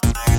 Bye.